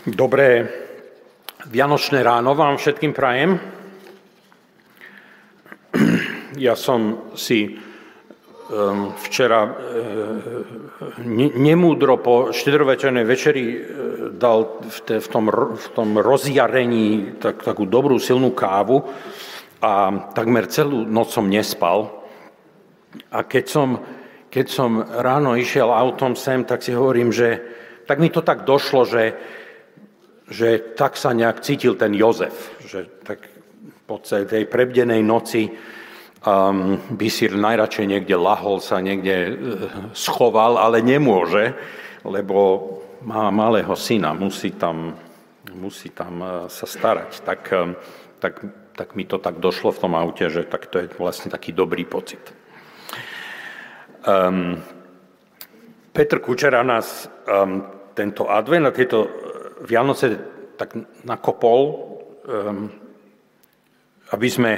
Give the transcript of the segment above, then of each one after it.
Dobré Vianočné ráno vám všetkým prajem. Ja som si um, včera uh, nemúdro po štedrovečernej večeri uh, dal v, tom, v tom rozjarení tak, takú dobrú silnú kávu a takmer celú noc som nespal. A keď som, keď som ráno išiel autom sem, tak si hovorím, že tak mi to tak došlo, že že tak sa nejak cítil ten Jozef, že tak po tej prebdenej noci um, by si najradšej niekde lahol, sa niekde uh, schoval, ale nemôže, lebo má malého syna, musí tam, musí tam uh, sa starať. Tak, um, tak, tak mi to tak došlo v tom aute, že tak to je vlastne taký dobrý pocit. Um, Petr Kučera nás um, tento advent a tieto Vianoce tak nakopol, um, aby sme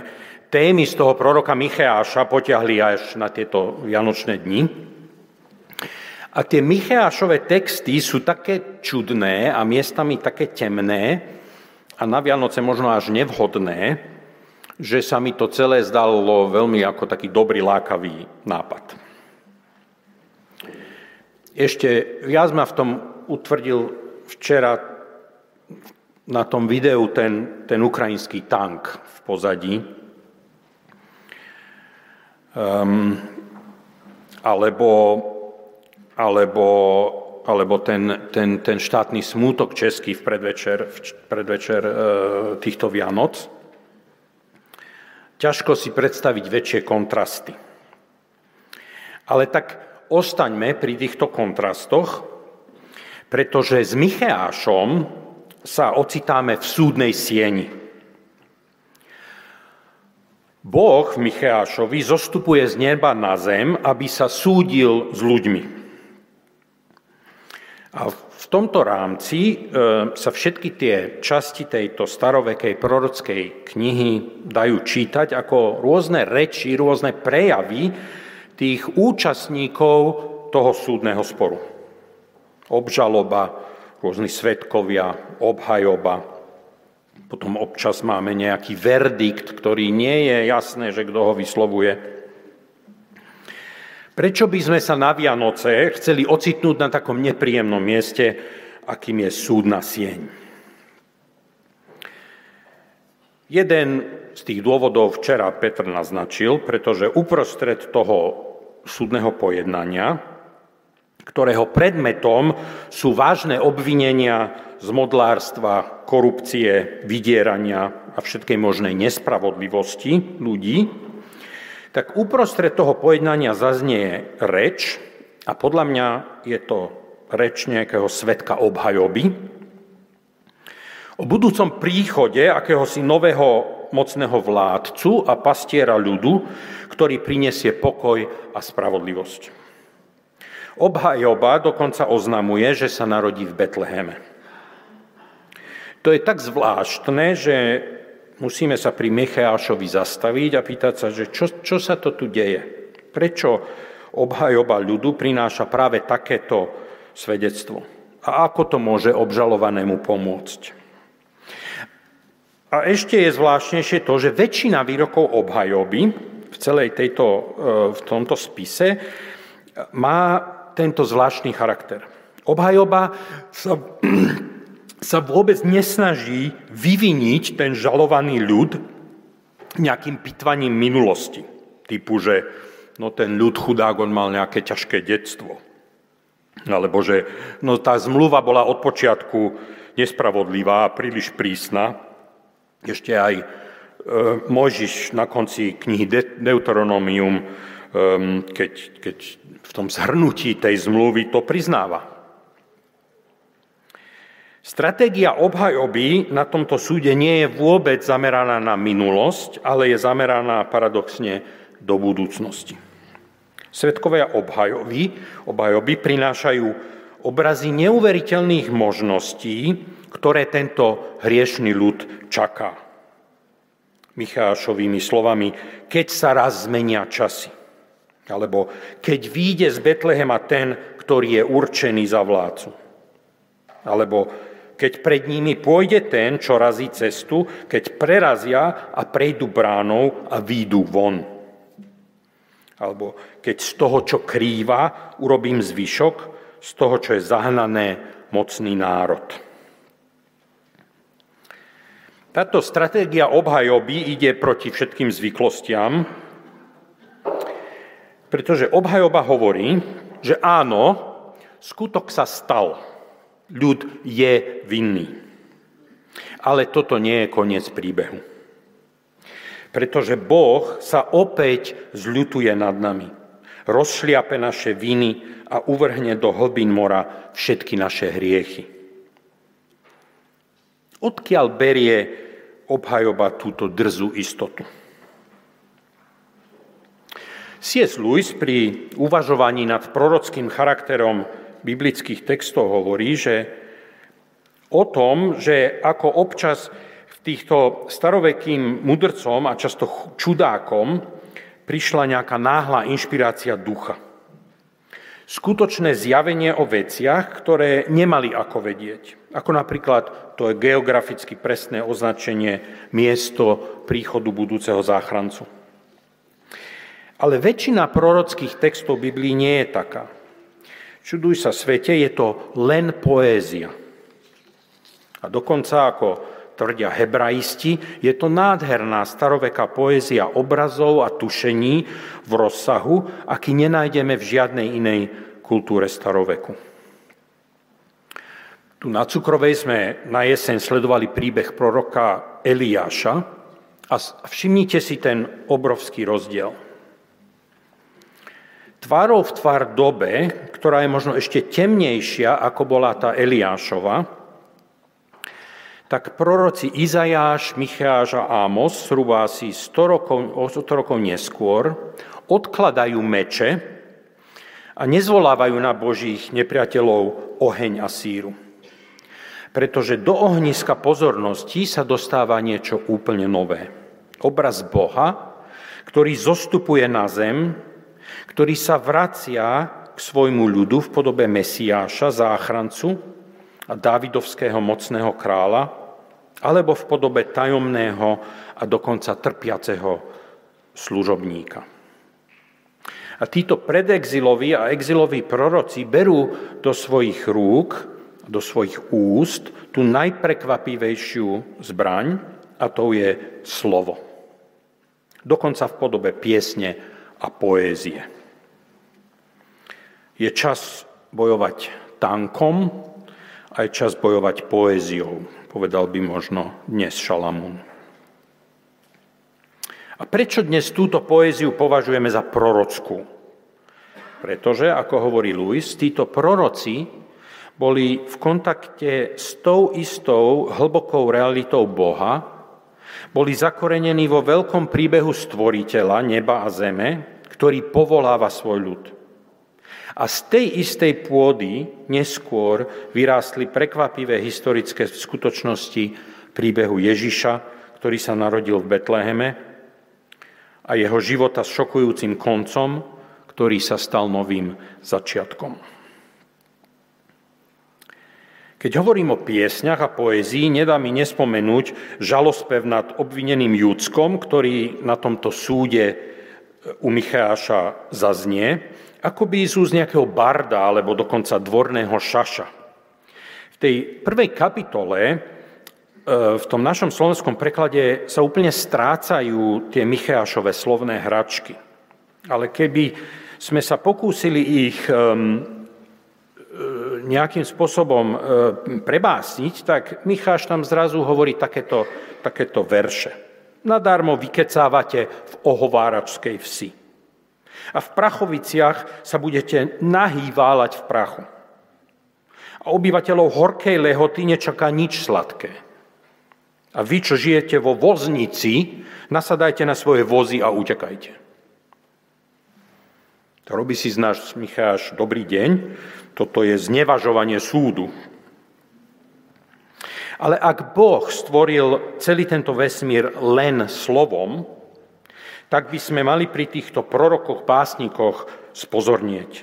témy z toho proroka Micheáša potiahli až na tieto vianočné dni. A tie Micheášové texty sú také čudné a miestami také temné a na Vianoce možno až nevhodné, že sa mi to celé zdalo veľmi ako taký dobrý, lákavý nápad. Ešte viac ma v tom utvrdil včera na tom videu ten, ten ukrajinský tank v pozadí. Um, alebo, alebo, alebo ten, ten, ten štátny smútok český v predvečer, v predvečer uh, týchto Vianoc. Ťažko si predstaviť väčšie kontrasty. Ale tak ostaňme pri týchto kontrastoch, pretože s Micheášom sa ocitáme v súdnej sieni. Boh v Micheášovi zostupuje z neba na zem, aby sa súdil s ľuďmi. A v tomto rámci e, sa všetky tie časti tejto starovekej prorockej knihy dajú čítať ako rôzne reči, rôzne prejavy tých účastníkov toho súdneho sporu. Obžaloba, rôzni svetkovia, obhajoba. Potom občas máme nejaký verdikt, ktorý nie je jasné, že kto ho vyslovuje. Prečo by sme sa na Vianoce chceli ocitnúť na takom nepríjemnom mieste, akým je súdna sieň? Jeden z tých dôvodov včera Petr naznačil, pretože uprostred toho súdneho pojednania ktorého predmetom sú vážne obvinenia z modlárstva, korupcie, vydierania a všetkej možnej nespravodlivosti ľudí, tak uprostred toho pojednania zaznie reč, a podľa mňa je to reč nejakého svetka obhajoby, o budúcom príchode akéhosi nového mocného vládcu a pastiera ľudu, ktorý prinesie pokoj a spravodlivosť. Obhajoba dokonca oznamuje, že sa narodí v Betleheme. To je tak zvláštne, že musíme sa pri Micheášovi zastaviť a pýtať sa, že čo, čo sa to tu deje? Prečo obhajoba ľudu prináša práve takéto svedectvo? A ako to môže obžalovanému pomôcť? A ešte je zvláštnejšie to, že väčšina výrokov obhajoby v celej tejto, e, v tomto spise má tento zvláštny charakter. Obhajoba sa, sa vôbec nesnaží vyviniť ten žalovaný ľud nejakým pitvaním minulosti. Typu, že no ten ľud chudák, on mal nejaké ťažké detstvo. Alebo že no tá zmluva bola od počiatku nespravodlivá a príliš prísna. Ešte aj e, Mojžiš na konci knihy Deuteronomium, keď, keď v tom zhrnutí tej zmluvy to priznáva. Stratégia obhajoby na tomto súde nie je vôbec zameraná na minulosť, ale je zameraná paradoxne do budúcnosti. Svetkovia obhajoby, obhajoby prinášajú obrazy neuveriteľných možností, ktoré tento hriešný ľud čaká. Michášovými slovami, keď sa raz zmenia časy. Alebo keď výjde z Betlehema ten, ktorý je určený za vládcu. Alebo keď pred nimi pôjde ten, čo razí cestu, keď prerazia a prejdú bránou a výjdu von. Alebo keď z toho, čo krýva, urobím zvyšok, z toho, čo je zahnané, mocný národ. Táto stratégia obhajoby ide proti všetkým zvyklostiam, pretože obhajoba hovorí, že áno, skutok sa stal. Ľud je vinný. Ale toto nie je koniec príbehu. Pretože Boh sa opäť zľutuje nad nami. Rozšliape naše viny a uvrhne do hlbín mora všetky naše hriechy. Odkiaľ berie obhajoba túto drzú istotu? C.S. Lewis pri uvažovaní nad prorockým charakterom biblických textov hovorí, že o tom, že ako občas v týchto starovekým mudrcom a často čudákom prišla nejaká náhla inšpirácia ducha. Skutočné zjavenie o veciach, ktoré nemali ako vedieť. Ako napríklad to je geograficky presné označenie miesto príchodu budúceho záchrancu. Ale väčšina prorockých textov Biblii nie je taká. Čuduj sa svete, je to len poézia. A dokonca, ako tvrdia hebraisti, je to nádherná staroveká poézia obrazov a tušení v rozsahu, aký nenájdeme v žiadnej inej kultúre staroveku. Tu na Cukrovej sme na jeseň sledovali príbeh proroka Eliáša a všimnite si ten obrovský rozdiel tvárov v tvár dobe, ktorá je možno ešte temnejšia, ako bola tá Eliášova, tak proroci Izajáš, Micháš a Ámos, zhruba asi 100 rokov, 100 rokov neskôr, odkladajú meče a nezvolávajú na Božích nepriateľov oheň a síru. Pretože do ohniska pozornosti sa dostáva niečo úplne nové. Obraz Boha, ktorý zostupuje na zem, ktorý sa vracia k svojmu ľudu v podobe Mesiáša, záchrancu a Dávidovského mocného kráľa, alebo v podobe tajomného a dokonca trpiaceho služobníka. A títo predexiloví a exiloví proroci berú do svojich rúk, do svojich úst tú najprekvapivejšiu zbraň, a to je slovo. Dokonca v podobe piesne a poézie. Je čas bojovať tankom a je čas bojovať poéziou, povedal by možno dnes Šalamún. A prečo dnes túto poéziu považujeme za prorockú? Pretože, ako hovorí Louis, títo proroci boli v kontakte s tou istou hlbokou realitou Boha, boli zakorenení vo veľkom príbehu stvoriteľa neba a zeme, ktorý povoláva svoj ľud. A z tej istej pôdy neskôr vyrástli prekvapivé historické skutočnosti príbehu Ježiša, ktorý sa narodil v Betleheme a jeho života s šokujúcim koncom, ktorý sa stal novým začiatkom. Keď hovorím o piesňach a poézii, nedá mi nespomenúť žalospev nad obvineným Júdskom, ktorý na tomto súde u Micháša zaznie ako by sú z nejakého barda alebo dokonca dvorného šaša. V tej prvej kapitole e, v tom našom slovenskom preklade sa úplne strácajú tie Michášové slovné hračky. Ale keby sme sa pokúsili ich e, nejakým spôsobom e, prebásniť, tak Micháš tam zrazu hovorí takéto, takéto verše. Nadarmo vykecávate v ohováračskej vsi a v Prachoviciach sa budete nahý v prachu. A obyvateľov horkej lehoty nečaká nič sladké. A vy, čo žijete vo voznici, nasadajte na svoje vozy a utekajte. To robí si z nás, Micháš, dobrý deň. Toto je znevažovanie súdu. Ale ak Boh stvoril celý tento vesmír len slovom, tak by sme mali pri týchto prorokoch, pásnikoch spozornieť.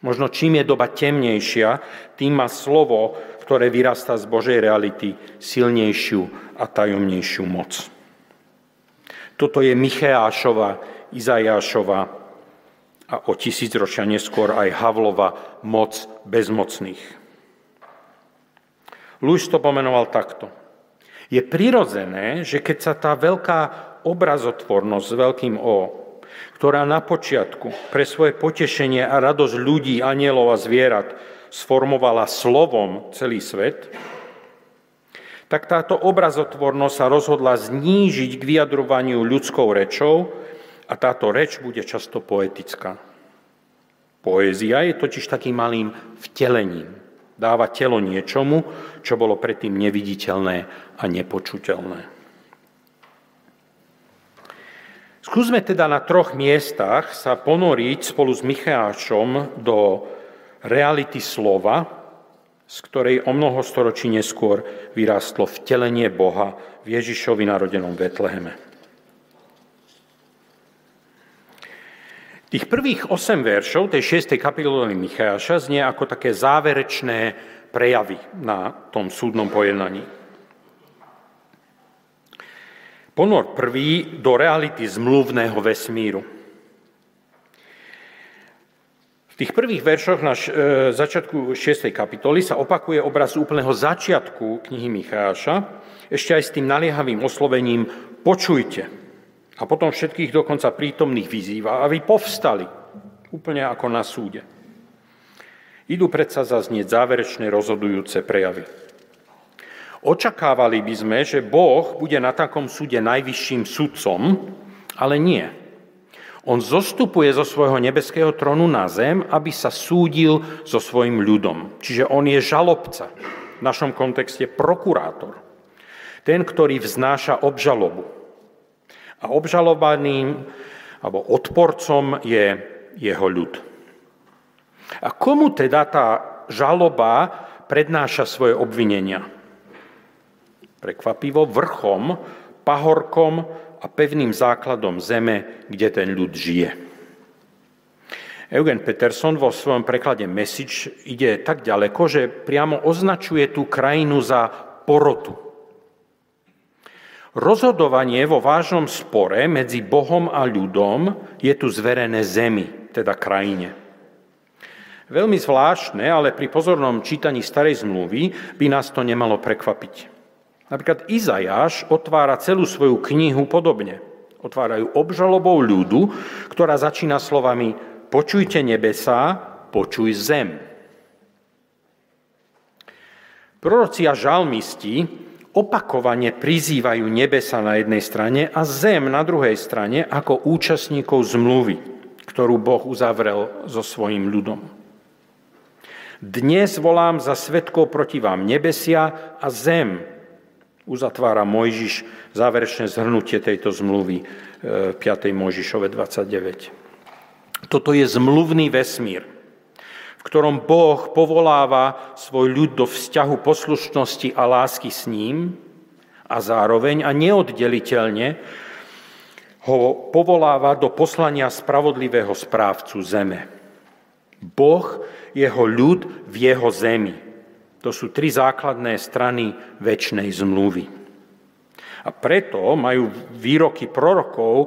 Možno čím je doba temnejšia, tým má slovo, ktoré vyrastá z Božej reality, silnejšiu a tajomnejšiu moc. Toto je Micheášova, Izajášova a o tisícročia neskôr aj Havlova moc bezmocných. Luis to pomenoval takto. Je prirodzené, že keď sa tá veľká obrazotvornosť s veľkým O, ktorá na počiatku pre svoje potešenie a radosť ľudí, anielov a zvierat sformovala slovom celý svet, tak táto obrazotvornosť sa rozhodla znížiť k vyjadrovaniu ľudskou rečou a táto reč bude často poetická. Poézia je totiž takým malým vtelením dáva telo niečomu, čo bolo predtým neviditeľné a nepočuteľné. Skúsme teda na troch miestach sa ponoriť spolu s Michášom do reality slova, z ktorej o mnoho storočí neskôr vyrástlo vtelenie Boha v Ježišovi narodenom Betleheme. Tých prvých 8 veršov tej 6. kapitoly Micháša znie ako také záverečné prejavy na tom súdnom pojednaní. Ponor prvý do reality zmluvného vesmíru. V tých prvých veršoch na e, začiatku 6. kapitoly sa opakuje obraz úplného začiatku knihy Micháša, ešte aj s tým naliehavým oslovením počujte. A potom všetkých dokonca prítomných vyzýva, aby povstali, úplne ako na súde. Idú predsa zaznieť záverečné rozhodujúce prejavy. Očakávali by sme, že Boh bude na takom súde najvyšším sudcom, ale nie. On zostupuje zo svojho nebeského tronu na zem, aby sa súdil so svojim ľudom. Čiže on je žalobca, v našom kontexte prokurátor. Ten, ktorý vznáša obžalobu. A obžalovaným alebo odporcom je jeho ľud. A komu teda tá žaloba prednáša svoje obvinenia? Prekvapivo vrchom, pahorkom a pevným základom zeme, kde ten ľud žije. Eugen Peterson vo svojom preklade Message ide tak ďaleko, že priamo označuje tú krajinu za porotu. Rozhodovanie vo vážnom spore medzi Bohom a ľudom je tu zverené zemi, teda krajine. Veľmi zvláštne, ale pri pozornom čítaní starej zmluvy by nás to nemalo prekvapiť. Napríklad Izajáš otvára celú svoju knihu podobne. Otvárajú obžalobou ľudu, ktorá začína slovami Počujte nebesá, počuj zem. Proroci a žalmisti opakovane prizývajú nebesa na jednej strane a zem na druhej strane ako účastníkov zmluvy, ktorú Boh uzavrel so svojim ľudom. Dnes volám za svetkov proti vám nebesia a zem, uzatvára Mojžiš záverečné zhrnutie tejto zmluvy 5. E, Mojžišove 29. Toto je zmluvný vesmír, v ktorom Boh povoláva svoj ľud do vzťahu poslušnosti a lásky s ním a zároveň a neoddeliteľne ho povoláva do poslania spravodlivého správcu zeme. Boh, jeho ľud v jeho zemi. To sú tri základné strany väčšnej zmluvy. A preto majú výroky prorokov e,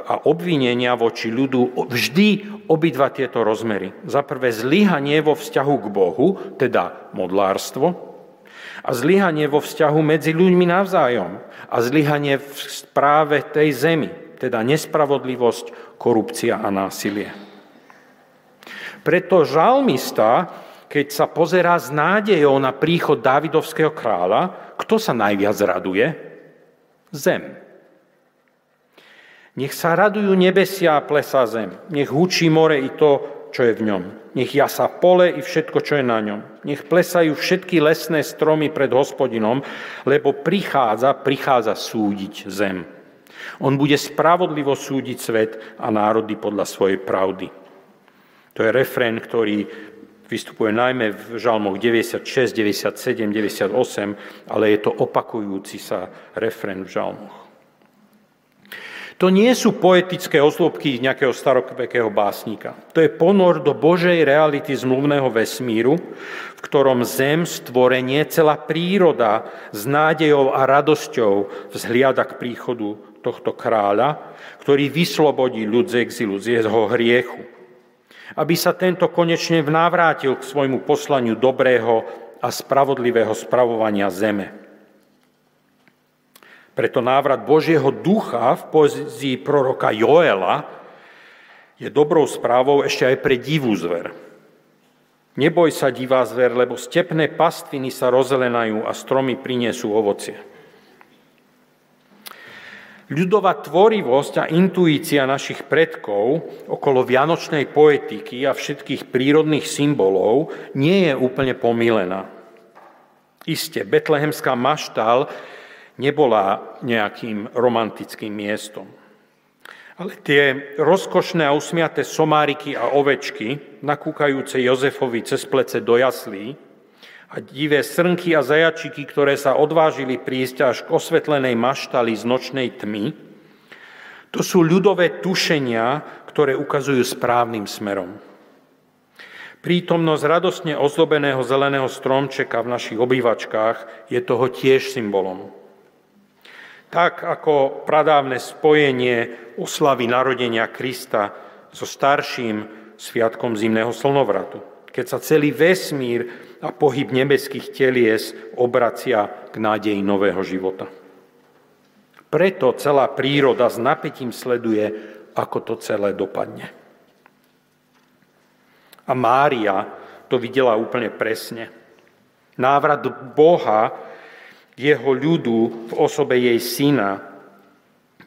a obvinenia voči ľudu vždy obidva tieto rozmery. Za prvé zlyhanie vo vzťahu k Bohu, teda modlárstvo, a zlyhanie vo vzťahu medzi ľuďmi navzájom a zlyhanie v správe tej zemi, teda nespravodlivosť, korupcia a násilie. Preto žalmista, keď sa pozerá s nádejou na príchod Dávidovského kráľa, kto sa najviac raduje? Zem. Nech sa radujú nebesia a plesá zem. Nech hučí more i to, čo je v ňom. Nech jasa pole i všetko, čo je na ňom. Nech plesajú všetky lesné stromy pred hospodinom, lebo prichádza, prichádza súdiť zem. On bude spravodlivo súdiť svet a národy podľa svojej pravdy. To je refrén, ktorý vystupuje najmä v žalmoch 96, 97, 98, ale je to opakujúci sa refren v žalmoch. To nie sú poetické oslobky nejakého starokvekého básnika. To je ponor do Božej reality zmluvného vesmíru, v ktorom zem, stvorenie, celá príroda s nádejou a radosťou vzhliada k príchodu tohto kráľa, ktorý vyslobodí ľud z exilu, z jeho hriechu. Aby sa tento konečne vnávrátil k svojmu poslaniu dobrého a spravodlivého spravovania zeme. Preto návrat Božieho ducha v pozícii proroka Joela je dobrou správou ešte aj pre divú zver. Neboj sa, divá zver, lebo stepné pastviny sa rozelenajú a stromy priniesú ovocie. Ľudová tvorivosť a intuícia našich predkov okolo vianočnej poetiky a všetkých prírodných symbolov nie je úplne pomílená. Isté, betlehemská maštal nebola nejakým romantickým miestom. Ale tie rozkošné a usmiaté somáriky a ovečky, nakúkajúce Jozefovi cez plece do jaslí, a divé srnky a zajačiky, ktoré sa odvážili prísť až k osvetlenej maštali z nočnej tmy, to sú ľudové tušenia, ktoré ukazujú správnym smerom. Prítomnosť radostne ozdobeného zeleného stromčeka v našich obývačkách je toho tiež symbolom. Tak ako pradávne spojenie oslavy narodenia Krista so starším sviatkom zimného slnovratu, keď sa celý vesmír a pohyb nebeských telies obracia k nádeji nového života. Preto celá príroda s napätím sleduje, ako to celé dopadne. A Mária to videla úplne presne. Návrat Boha jeho ľudu v osobe jej syna,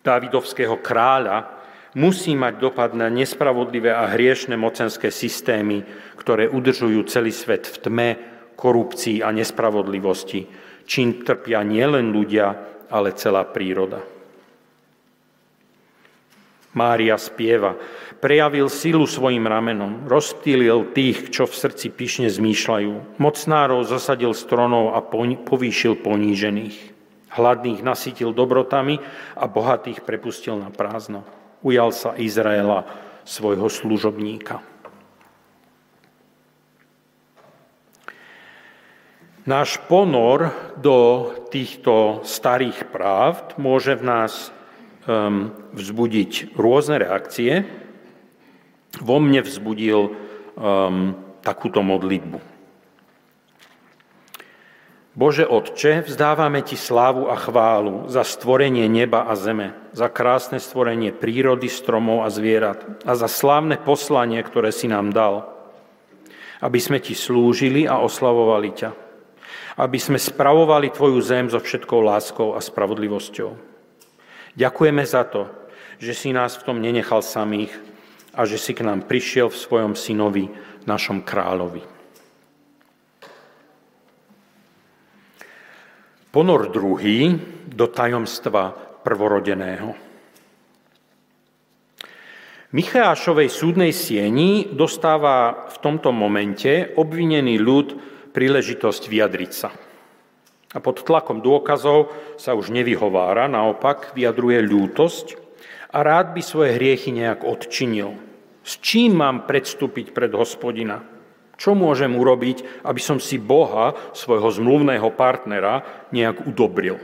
Davidovského kráľa, musí mať dopad na nespravodlivé a hriešne mocenské systémy, ktoré udržujú celý svet v tme, korupcii a nespravodlivosti, čím trpia nielen ľudia, ale celá príroda. Mária spieva, prejavil silu svojim ramenom, rozptýlil tých, čo v srdci pyšne zmýšľajú, mocnárov zasadil stronov a povýšil ponížených. Hladných nasytil dobrotami a bohatých prepustil na prázdno. Ujal sa Izraela svojho služobníka. Náš ponor do týchto starých práv môže v nás um, vzbudiť rôzne reakcie. Vo mne vzbudil um, takúto modlitbu. Bože Otče, vzdávame Ti slávu a chválu za stvorenie neba a zeme, za krásne stvorenie prírody, stromov a zvierat a za slávne poslanie, ktoré si nám dal, aby sme Ti slúžili a oslavovali ťa, aby sme spravovali Tvoju zem so všetkou láskou a spravodlivosťou. Ďakujeme za to, že si nás v tom nenechal samých a že si k nám prišiel v svojom synovi, našom kráľovi. Ponor druhý do tajomstva prvorodeného. Micheášovej súdnej sieni dostáva v tomto momente obvinený ľud príležitosť vyjadriť sa a pod tlakom dôkazov sa už nevyhovára, naopak vyjadruje ľútosť a rád by svoje hriechy nejak odčinil. S čím mám predstúpiť pred hospodina? Čo môžem urobiť, aby som si Boha, svojho zmluvného partnera, nejak udobril?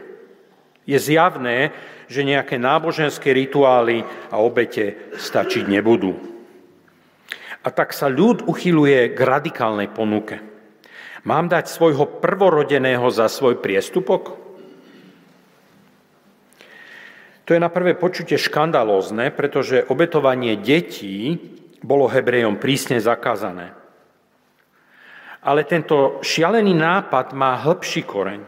Je zjavné, že nejaké náboženské rituály a obete stačiť nebudú. A tak sa ľud uchyluje k radikálnej ponuke – Mám dať svojho prvorodeného za svoj priestupok? To je na prvé počutie škandalózne, pretože obetovanie detí bolo Hebrejom prísne zakázané. Ale tento šialený nápad má hĺbší koreň,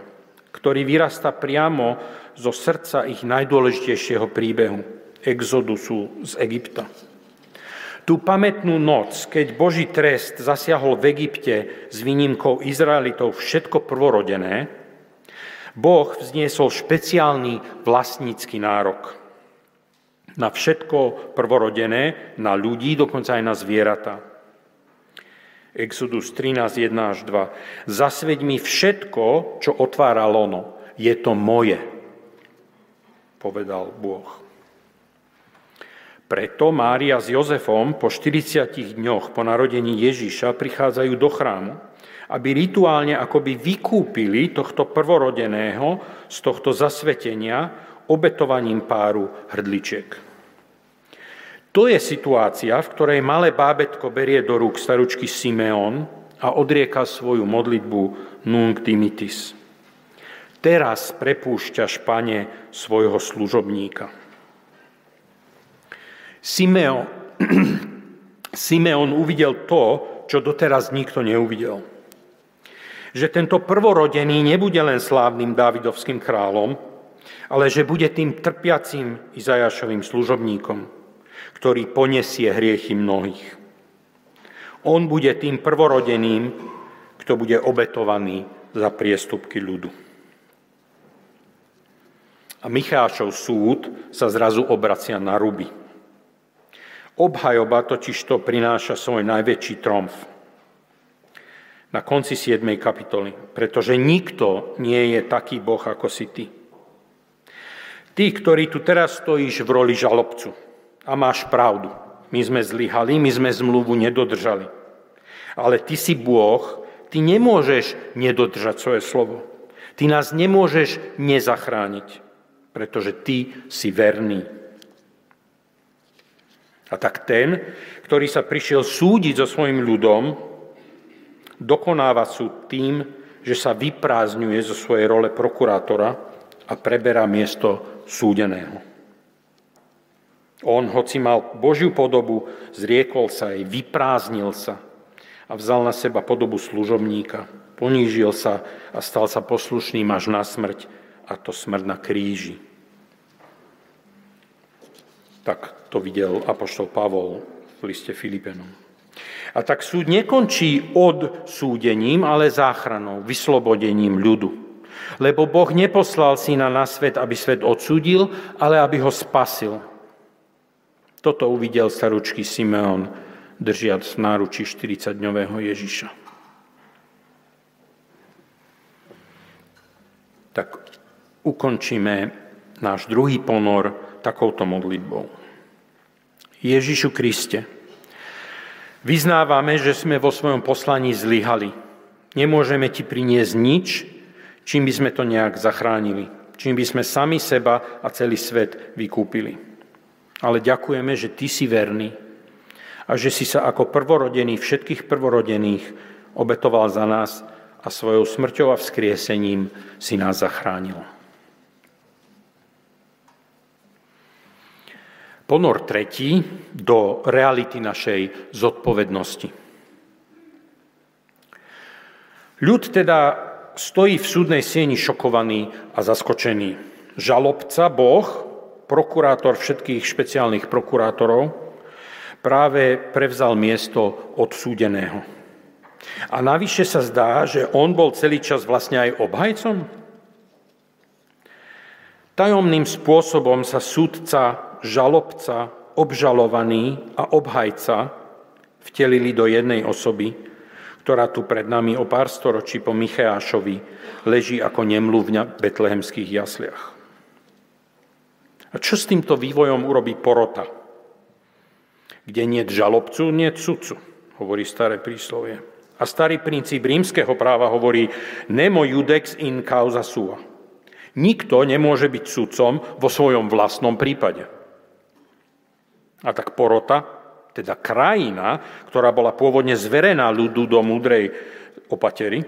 ktorý vyrasta priamo zo srdca ich najdôležitejšieho príbehu, exodusu z Egypta. Tú pamätnú noc, keď Boží trest zasiahol v Egypte s výnimkou Izraelitov všetko prvorodené, Boh vzniesol špeciálny vlastnícky nárok na všetko prvorodené, na ľudí, dokonca aj na zvieratá. Exodus 13, 1 až 2. Zasveď mi všetko, čo otvára lono. Je to moje, povedal Boh. Preto Mária s Jozefom po 40 dňoch po narodení Ježíša prichádzajú do chrámu, aby rituálne akoby vykúpili tohto prvorodeného z tohto zasvetenia obetovaním páru hrdličiek. To je situácia, v ktorej malé bábetko berie do rúk staručky Simeon a odrieka svoju modlitbu Nunc Dimitis. Teraz prepúšťaš, pane, svojho služobníka. Simeon, Simeon uvidel to, čo doteraz nikto neuvidel. Že tento prvorodený nebude len slávnym Dávidovským kráľom, ale že bude tým trpiacím Izajašovým služobníkom, ktorý poniesie hriechy mnohých. On bude tým prvorodeným, kto bude obetovaný za priestupky ľudu. A Michášov súd sa zrazu obracia na ruby. Obhajoba totiž to prináša svoj najväčší tromf na konci 7. kapitoly, pretože nikto nie je taký Boh, ako si ty. Ty, ktorý tu teraz stojíš v roli žalobcu a máš pravdu. My sme zlyhali, my sme zmluvu nedodržali. Ale ty si Boh, ty nemôžeš nedodržať svoje slovo. Ty nás nemôžeš nezachrániť, pretože ty si verný. A tak ten, ktorý sa prišiel súdiť so svojim ľudom, dokonáva súd tým, že sa vyprázdňuje zo svojej role prokurátora a preberá miesto súdeného. On, hoci mal Božiu podobu, zriekol sa jej, vyprázdnil sa a vzal na seba podobu služobníka. Ponížil sa a stal sa poslušným až na smrť, a to smrť na kríži. Tak to videl apoštol Pavol v liste Filipenom. A tak súd nekončí od súdením, ale záchranou, vyslobodením ľudu. Lebo Boh neposlal syna na svet, aby svet odsúdil, ale aby ho spasil. Toto uvidel staručky Simeon, držiac v náručí 40-dňového Ježiša. Tak ukončíme náš druhý ponor takouto modlitbou. Ježišu Kriste. Vyznávame, že sme vo svojom poslaní zlyhali. Nemôžeme ti priniesť nič, čím by sme to nejak zachránili, čím by sme sami seba a celý svet vykúpili. Ale ďakujeme, že ty si verný a že si sa ako prvorodený všetkých prvorodených obetoval za nás a svojou smrťou a vzkriesením si nás zachránil. Ponor tretí do reality našej zodpovednosti. Ľud teda stojí v súdnej sieni šokovaný a zaskočený. Žalobca, Boh, prokurátor všetkých špeciálnych prokurátorov, práve prevzal miesto odsúdeného. A navyše sa zdá, že on bol celý čas vlastne aj obhajcom. Tajomným spôsobom sa súdca žalobca, obžalovaný a obhajca vtelili do jednej osoby, ktorá tu pred nami o pár storočí po Micheášovi leží ako nemluv v betlehemských jasliach. A čo s týmto vývojom urobí porota? Kde nie žalobcu, nie sudcu, hovorí staré príslovie. A starý princíp rímskeho práva hovorí nemo judex in causa sua. Nikto nemôže byť sudcom vo svojom vlastnom prípade. A tak porota, teda krajina, ktorá bola pôvodne zverená ľudu do múdrej opatery,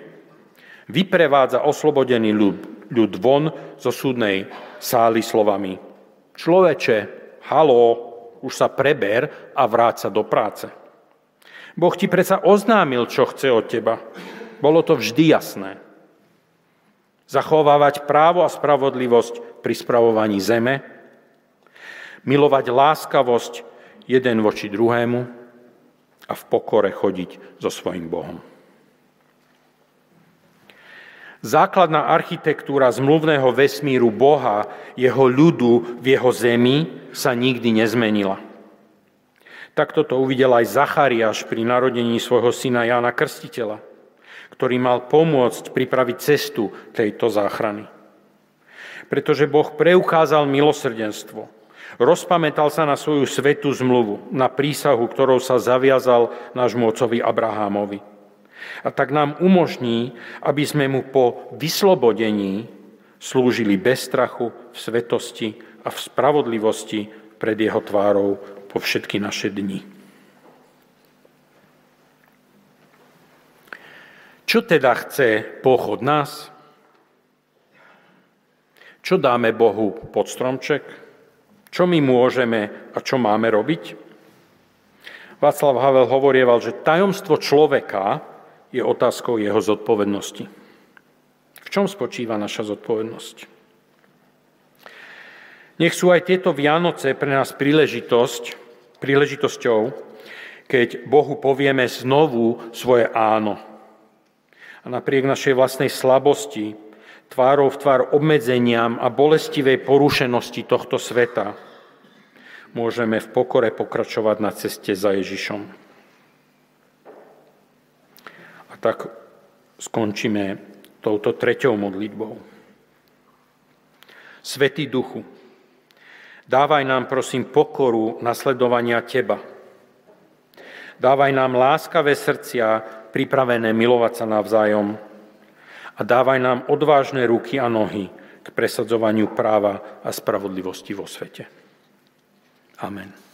vyprevádza oslobodený ľud, ľud von zo súdnej sály slovami Človeče, halo, už sa preber a vráť sa do práce. Boh ti predsa oznámil, čo chce od teba. Bolo to vždy jasné. Zachovávať právo a spravodlivosť pri spravovaní zeme, milovať láskavosť jeden voči druhému a v pokore chodiť so svojim Bohom. Základná architektúra zmluvného vesmíru Boha, jeho ľudu v jeho zemi sa nikdy nezmenila. Takto to uvidel aj Zachariáš pri narodení svojho syna Jána Krstiteľa, ktorý mal pomôcť pripraviť cestu tejto záchrany. Pretože Boh preukázal milosrdenstvo, Rozpamätal sa na svoju svetú zmluvu, na prísahu, ktorou sa zaviazal nášmu ocovi Abrahámovi. A tak nám umožní, aby sme mu po vyslobodení slúžili bez strachu, v svetosti a v spravodlivosti pred jeho tvárou po všetky naše dni. Čo teda chce Boh od nás? Čo dáme Bohu pod stromček? Čo my môžeme a čo máme robiť? Václav Havel hovorieval, že tajomstvo človeka je otázkou jeho zodpovednosti. V čom spočíva naša zodpovednosť? Nech sú aj tieto Vianoce pre nás príležitosť, príležitosťou, keď Bohu povieme znovu svoje áno. A napriek našej vlastnej slabosti, tvárov v tvár obmedzeniam a bolestivej porušenosti tohto sveta, môžeme v pokore pokračovať na ceste za Ježišom. Tak skončíme touto treťou modlitbou. Svetý Duchu, dávaj nám prosím pokoru nasledovania Teba. Dávaj nám láskavé srdcia, pripravené milovať sa navzájom. A dávaj nám odvážne ruky a nohy k presadzovaniu práva a spravodlivosti vo svete. Amen.